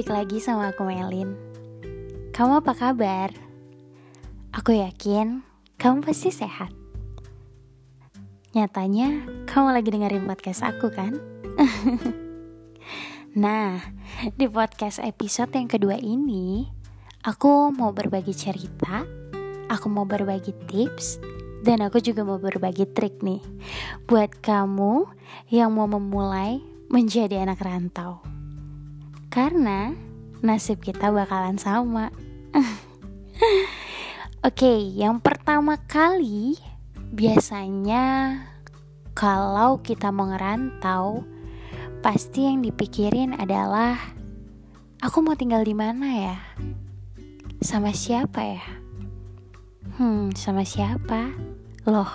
balik lagi sama aku Melin. Kamu apa kabar? Aku yakin kamu pasti sehat. Nyatanya kamu lagi dengerin podcast aku kan? nah, di podcast episode yang kedua ini, aku mau berbagi cerita, aku mau berbagi tips, dan aku juga mau berbagi trik nih buat kamu yang mau memulai menjadi anak rantau. Karena nasib kita bakalan sama. Oke, okay, yang pertama kali biasanya kalau kita mau ngerantau, pasti yang dipikirin adalah aku mau tinggal di mana ya? Sama siapa ya? Hmm, sama siapa? Loh.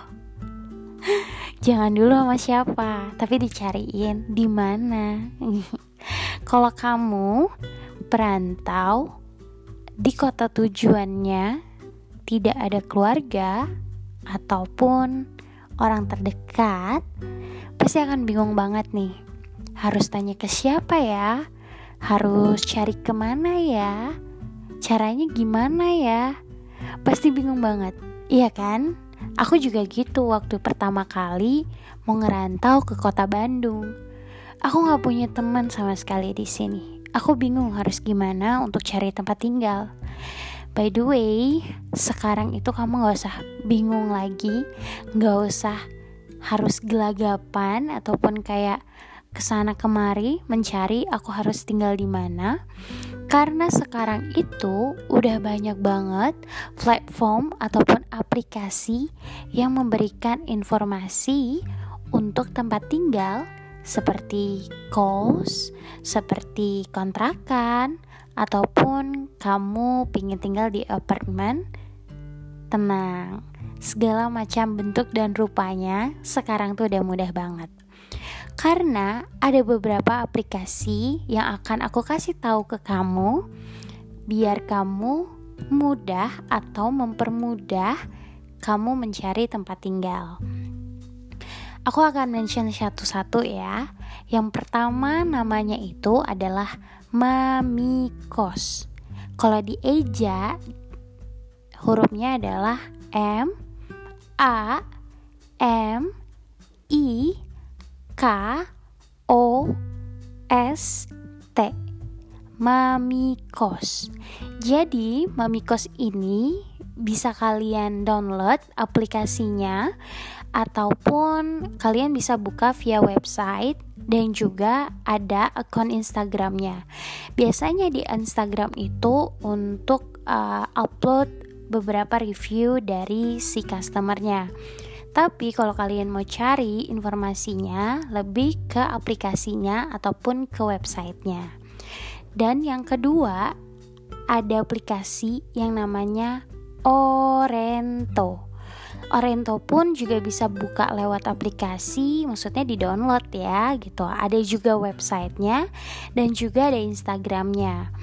Jangan dulu sama siapa, tapi dicariin di mana. Kalau kamu perantau di kota tujuannya tidak ada keluarga ataupun orang terdekat, pasti akan bingung banget nih. Harus tanya ke siapa ya? Harus cari ke mana ya? Caranya gimana ya? Pasti bingung banget, iya kan? Aku juga gitu waktu pertama kali mau ngerantau ke kota Bandung. Aku gak punya teman sama sekali di sini. Aku bingung harus gimana untuk cari tempat tinggal. By the way, sekarang itu kamu gak usah bingung lagi, gak usah harus gelagapan ataupun kayak ke sana kemari mencari aku harus tinggal di mana karena sekarang itu udah banyak banget platform ataupun aplikasi yang memberikan informasi untuk tempat tinggal seperti kos, seperti kontrakan, ataupun kamu pingin tinggal di apartemen, tenang, segala macam bentuk dan rupanya sekarang tuh udah mudah banget. Karena ada beberapa aplikasi yang akan aku kasih tahu ke kamu, biar kamu mudah atau mempermudah kamu mencari tempat tinggal. Aku akan mention satu-satu ya. Yang pertama namanya itu adalah Mamikos. Kalau di Eja hurufnya adalah M A M I K O S T. Mamikos. Jadi, Mamikos ini bisa kalian download aplikasinya ataupun kalian bisa buka via website dan juga ada akun Instagramnya. Biasanya di Instagram itu untuk uh, upload beberapa review dari si customernya. Tapi kalau kalian mau cari informasinya lebih ke aplikasinya ataupun ke websitenya. Dan yang kedua ada aplikasi yang namanya Orento. Orento pun juga bisa buka lewat aplikasi, maksudnya di download ya gitu. Ada juga websitenya dan juga ada Instagramnya.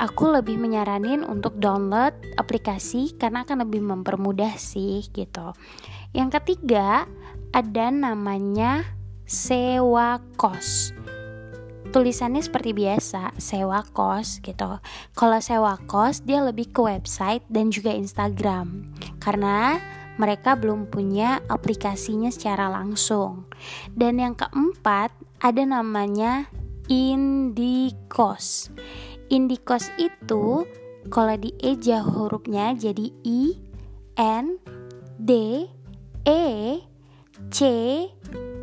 Aku lebih menyaranin untuk download aplikasi karena akan lebih mempermudah sih gitu. Yang ketiga ada namanya sewa kos tulisannya seperti biasa sewa kos gitu kalau sewa kos dia lebih ke website dan juga Instagram karena mereka belum punya aplikasinya secara langsung. Dan yang keempat, ada namanya Indikos. Indikos itu kalau di eja hurufnya jadi I N D E C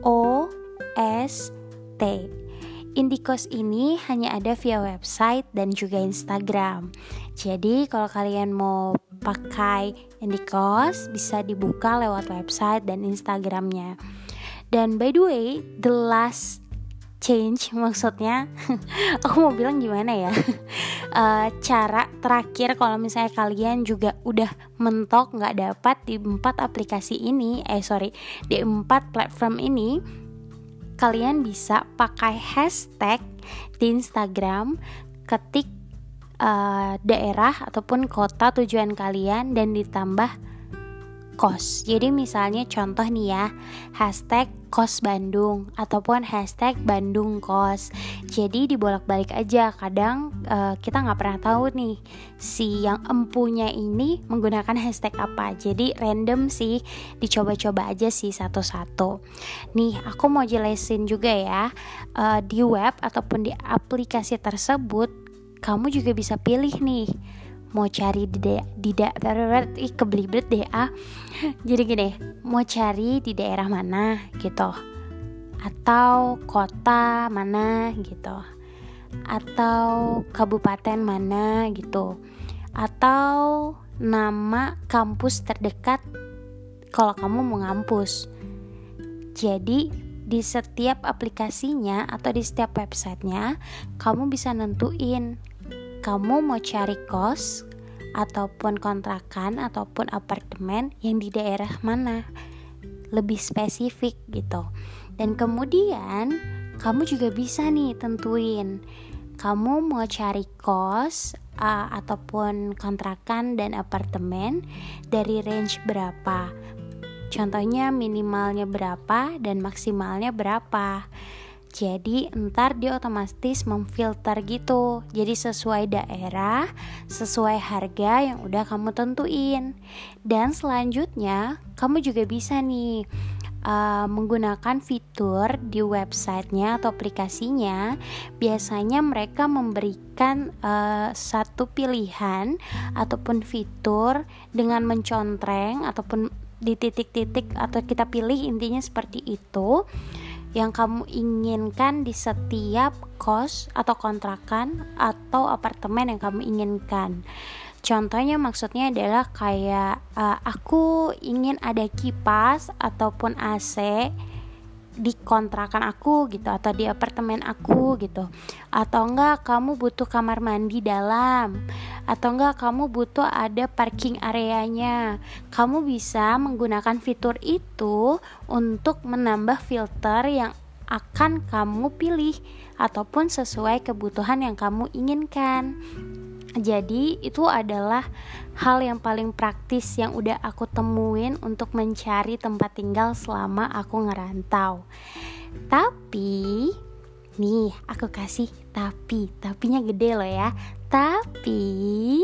O S T. Indikos ini hanya ada via website dan juga Instagram. Jadi kalau kalian mau pakai Indikos bisa dibuka lewat website dan Instagramnya. Dan by the way, the last change maksudnya aku mau bilang gimana ya uh, cara terakhir kalau misalnya kalian juga udah mentok nggak dapat di empat aplikasi ini eh sorry di empat platform ini kalian bisa pakai hashtag di Instagram ketik uh, daerah ataupun kota tujuan kalian dan ditambah kos. Jadi misalnya contoh nih ya, hashtag kos Bandung ataupun hashtag Bandung kos. Jadi dibolak-balik aja. Kadang uh, kita nggak pernah tahu nih si yang empunya ini menggunakan hashtag apa. Jadi random sih, dicoba-coba aja sih satu-satu. Nih aku mau jelasin juga ya uh, di web ataupun di aplikasi tersebut, kamu juga bisa pilih nih mau cari di da di da ih kebelibet deh ah. Jadi gini mau cari di daerah mana gitu. Atau kota mana gitu. Atau kabupaten mana gitu. Atau nama kampus terdekat kalau kamu mau ngampus. Jadi di setiap aplikasinya atau di setiap websitenya kamu bisa nentuin kamu mau cari kos ataupun kontrakan ataupun apartemen yang di daerah mana. Lebih spesifik gitu. Dan kemudian kamu juga bisa nih tentuin kamu mau cari kos uh, ataupun kontrakan dan apartemen dari range berapa. Contohnya minimalnya berapa dan maksimalnya berapa jadi ntar dia otomatis memfilter gitu. Jadi sesuai daerah, sesuai harga yang udah kamu tentuin. Dan selanjutnya kamu juga bisa nih uh, menggunakan fitur di websitenya atau aplikasinya. Biasanya mereka memberikan uh, satu pilihan ataupun fitur dengan mencontreng ataupun di titik-titik atau kita pilih intinya seperti itu yang kamu inginkan di setiap kos atau kontrakan atau apartemen yang kamu inginkan. Contohnya maksudnya adalah kayak uh, aku ingin ada kipas ataupun AC di kontrakan aku gitu atau di apartemen aku gitu. Atau enggak kamu butuh kamar mandi dalam. Atau enggak kamu butuh ada parking areanya. Kamu bisa menggunakan fitur itu untuk menambah filter yang akan kamu pilih ataupun sesuai kebutuhan yang kamu inginkan jadi itu adalah hal yang paling praktis yang udah aku temuin untuk mencari tempat tinggal selama aku ngerantau. Tapi nih aku kasih tapi, tapinya gede loh ya. Tapi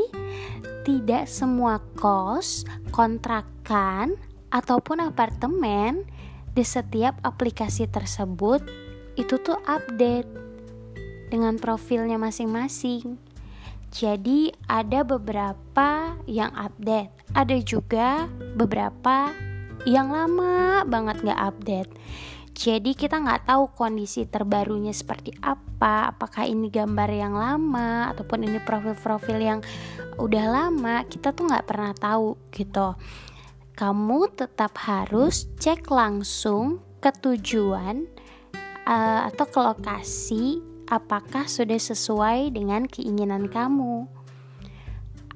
tidak semua kos, kontrakan ataupun apartemen di setiap aplikasi tersebut itu tuh update dengan profilnya masing-masing. Jadi ada beberapa yang update, ada juga beberapa yang lama banget nggak update. Jadi kita nggak tahu kondisi terbarunya seperti apa, apakah ini gambar yang lama ataupun ini profil-profil yang udah lama, kita tuh nggak pernah tahu gitu. Kamu tetap harus cek langsung ke tujuan uh, atau ke lokasi apakah sudah sesuai dengan keinginan kamu.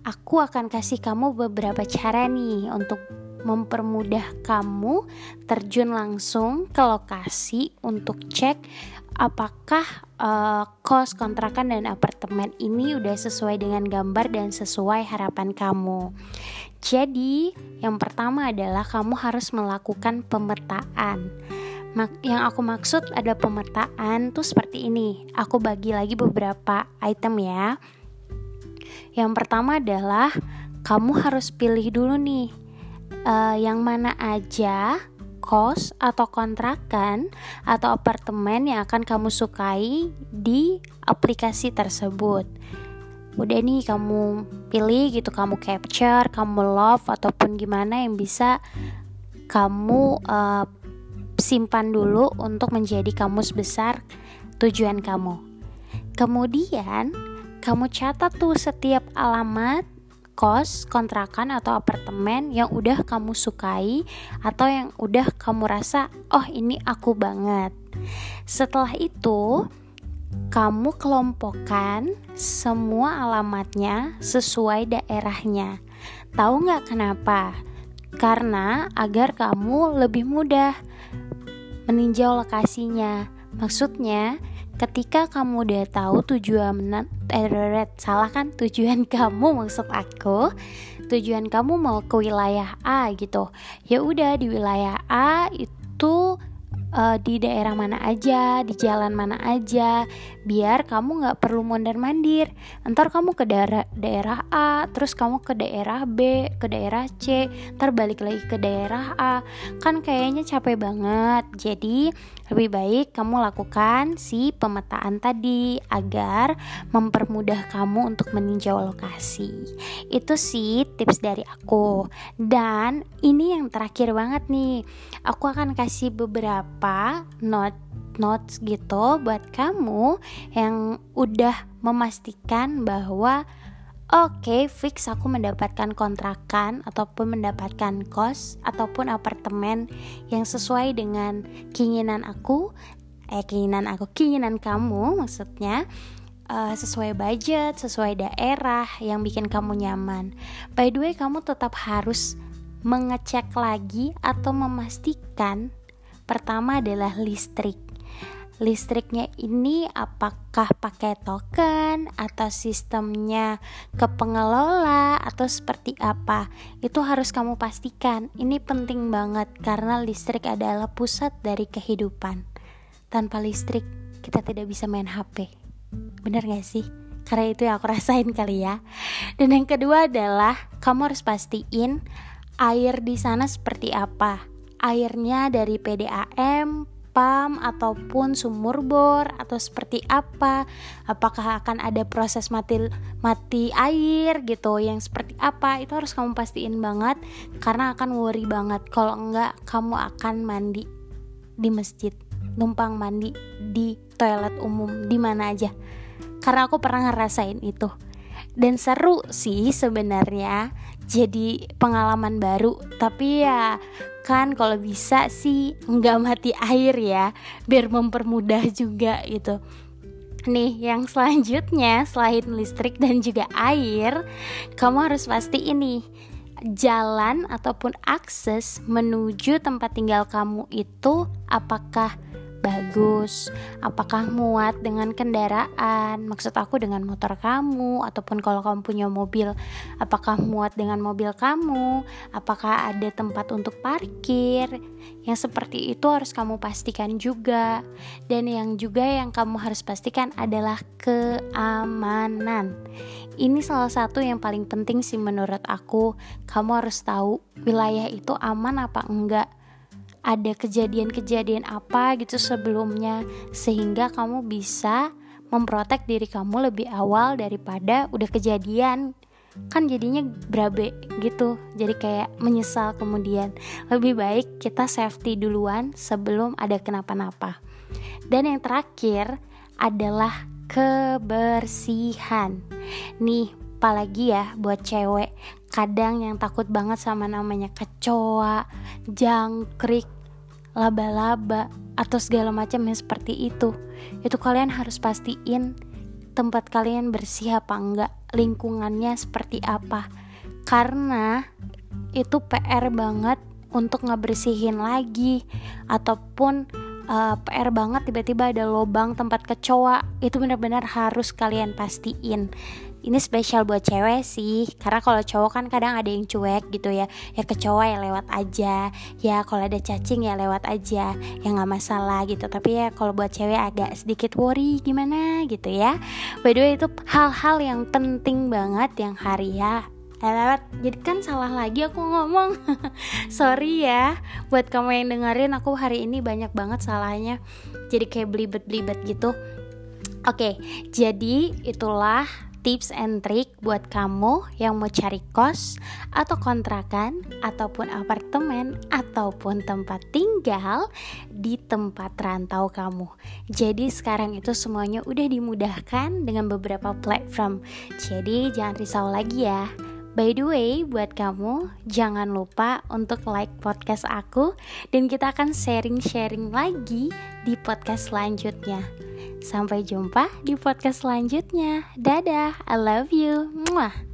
Aku akan kasih kamu beberapa cara nih untuk mempermudah kamu terjun langsung ke lokasi untuk cek apakah uh, kos kontrakan dan apartemen ini udah sesuai dengan gambar dan sesuai harapan kamu. Jadi, yang pertama adalah kamu harus melakukan pemetaan yang aku maksud ada pemetaan tuh seperti ini. Aku bagi lagi beberapa item ya. Yang pertama adalah kamu harus pilih dulu nih uh, yang mana aja kos atau kontrakan atau apartemen yang akan kamu sukai di aplikasi tersebut. Udah nih kamu pilih gitu, kamu capture, kamu love ataupun gimana yang bisa kamu uh, simpan dulu untuk menjadi kamus besar tujuan kamu. Kemudian, kamu catat tuh setiap alamat kos, kontrakan atau apartemen yang udah kamu sukai atau yang udah kamu rasa, "Oh, ini aku banget." Setelah itu, kamu kelompokkan semua alamatnya sesuai daerahnya. Tahu nggak kenapa? Karena agar kamu lebih mudah meninjau lokasinya. Maksudnya, ketika kamu udah tahu tujuan eh, salah kan tujuan kamu maksud aku. tujuan kamu mau ke wilayah A gitu ya udah di wilayah A itu uh, di daerah mana aja, di jalan mana aja, biar kamu nggak perlu mondar mandir. Ntar kamu ke daerah daerah A, terus kamu ke daerah B, ke daerah C, ntar balik lagi ke daerah A, kan kayaknya capek banget. Jadi lebih baik kamu lakukan si pemetaan tadi agar mempermudah kamu untuk meninjau lokasi. Itu sih tips dari aku. Dan ini yang terakhir banget nih. Aku akan kasih beberapa note notes gitu buat kamu yang udah memastikan bahwa Oke, okay, fix aku mendapatkan kontrakan ataupun mendapatkan kos ataupun apartemen yang sesuai dengan keinginan aku, eh keinginan aku, keinginan kamu maksudnya uh, sesuai budget, sesuai daerah yang bikin kamu nyaman. By the way, kamu tetap harus mengecek lagi atau memastikan pertama adalah listrik listriknya ini apakah pakai token atau sistemnya ke pengelola atau seperti apa? Itu harus kamu pastikan. Ini penting banget karena listrik adalah pusat dari kehidupan. Tanpa listrik kita tidak bisa main HP bener gak sih? karena itu yang aku rasain kali ya. Dan yang kedua adalah kamu harus pastiin air di sana seperti apa. Airnya dari PDAM pump ataupun sumur bor atau seperti apa? Apakah akan ada proses mati mati air gitu? Yang seperti apa? Itu harus kamu pastiin banget karena akan worry banget. Kalau enggak kamu akan mandi di masjid. Numpang mandi di toilet umum di mana aja. Karena aku pernah ngerasain itu. Dan seru sih sebenarnya jadi pengalaman baru. Tapi ya kan kalau bisa sih nggak mati air ya biar mempermudah juga gitu. Nih yang selanjutnya selain listrik dan juga air kamu harus pasti ini jalan ataupun akses menuju tempat tinggal kamu itu apakah bagus, apakah muat dengan kendaraan, maksud aku dengan motor kamu, ataupun kalau kamu punya mobil, apakah muat dengan mobil kamu, apakah ada tempat untuk parkir, yang seperti itu harus kamu pastikan juga, dan yang juga yang kamu harus pastikan adalah keamanan. Ini salah satu yang paling penting sih menurut aku, kamu harus tahu wilayah itu aman apa enggak ada kejadian-kejadian apa gitu sebelumnya sehingga kamu bisa memprotek diri kamu lebih awal daripada udah kejadian. Kan jadinya berabe gitu jadi kayak menyesal kemudian. Lebih baik kita safety duluan sebelum ada kenapa-napa. Dan yang terakhir adalah kebersihan. Nih apalagi ya buat cewek kadang yang takut banget sama namanya kecoa, jangkrik, laba-laba atau segala macam yang seperti itu. Itu kalian harus pastiin tempat kalian bersih apa enggak lingkungannya seperti apa. Karena itu PR banget untuk ngebersihin lagi ataupun uh, eh, PR banget tiba-tiba ada lubang tempat kecoa. Itu benar-benar harus kalian pastiin ini spesial buat cewek sih. Karena kalau cowok kan kadang ada yang cuek gitu ya. Ya kecoa ya lewat aja. Ya kalau ada cacing ya lewat aja. Ya nggak masalah gitu. Tapi ya kalau buat cewek agak sedikit worry gimana gitu ya. By the way itu hal-hal yang penting banget yang hari ya. Eh, lewat. Jadi kan salah lagi aku ngomong. Sorry ya. Buat kamu yang dengerin aku hari ini banyak banget salahnya. Jadi kayak belibet-belibet gitu. Oke, jadi itulah tips and trick buat kamu yang mau cari kos atau kontrakan ataupun apartemen ataupun tempat tinggal di tempat rantau kamu. Jadi sekarang itu semuanya udah dimudahkan dengan beberapa platform. Jadi jangan risau lagi ya. By the way, buat kamu jangan lupa untuk like podcast aku dan kita akan sharing-sharing lagi di podcast selanjutnya. Sampai jumpa di podcast selanjutnya. Dadah, I love you. Mwah.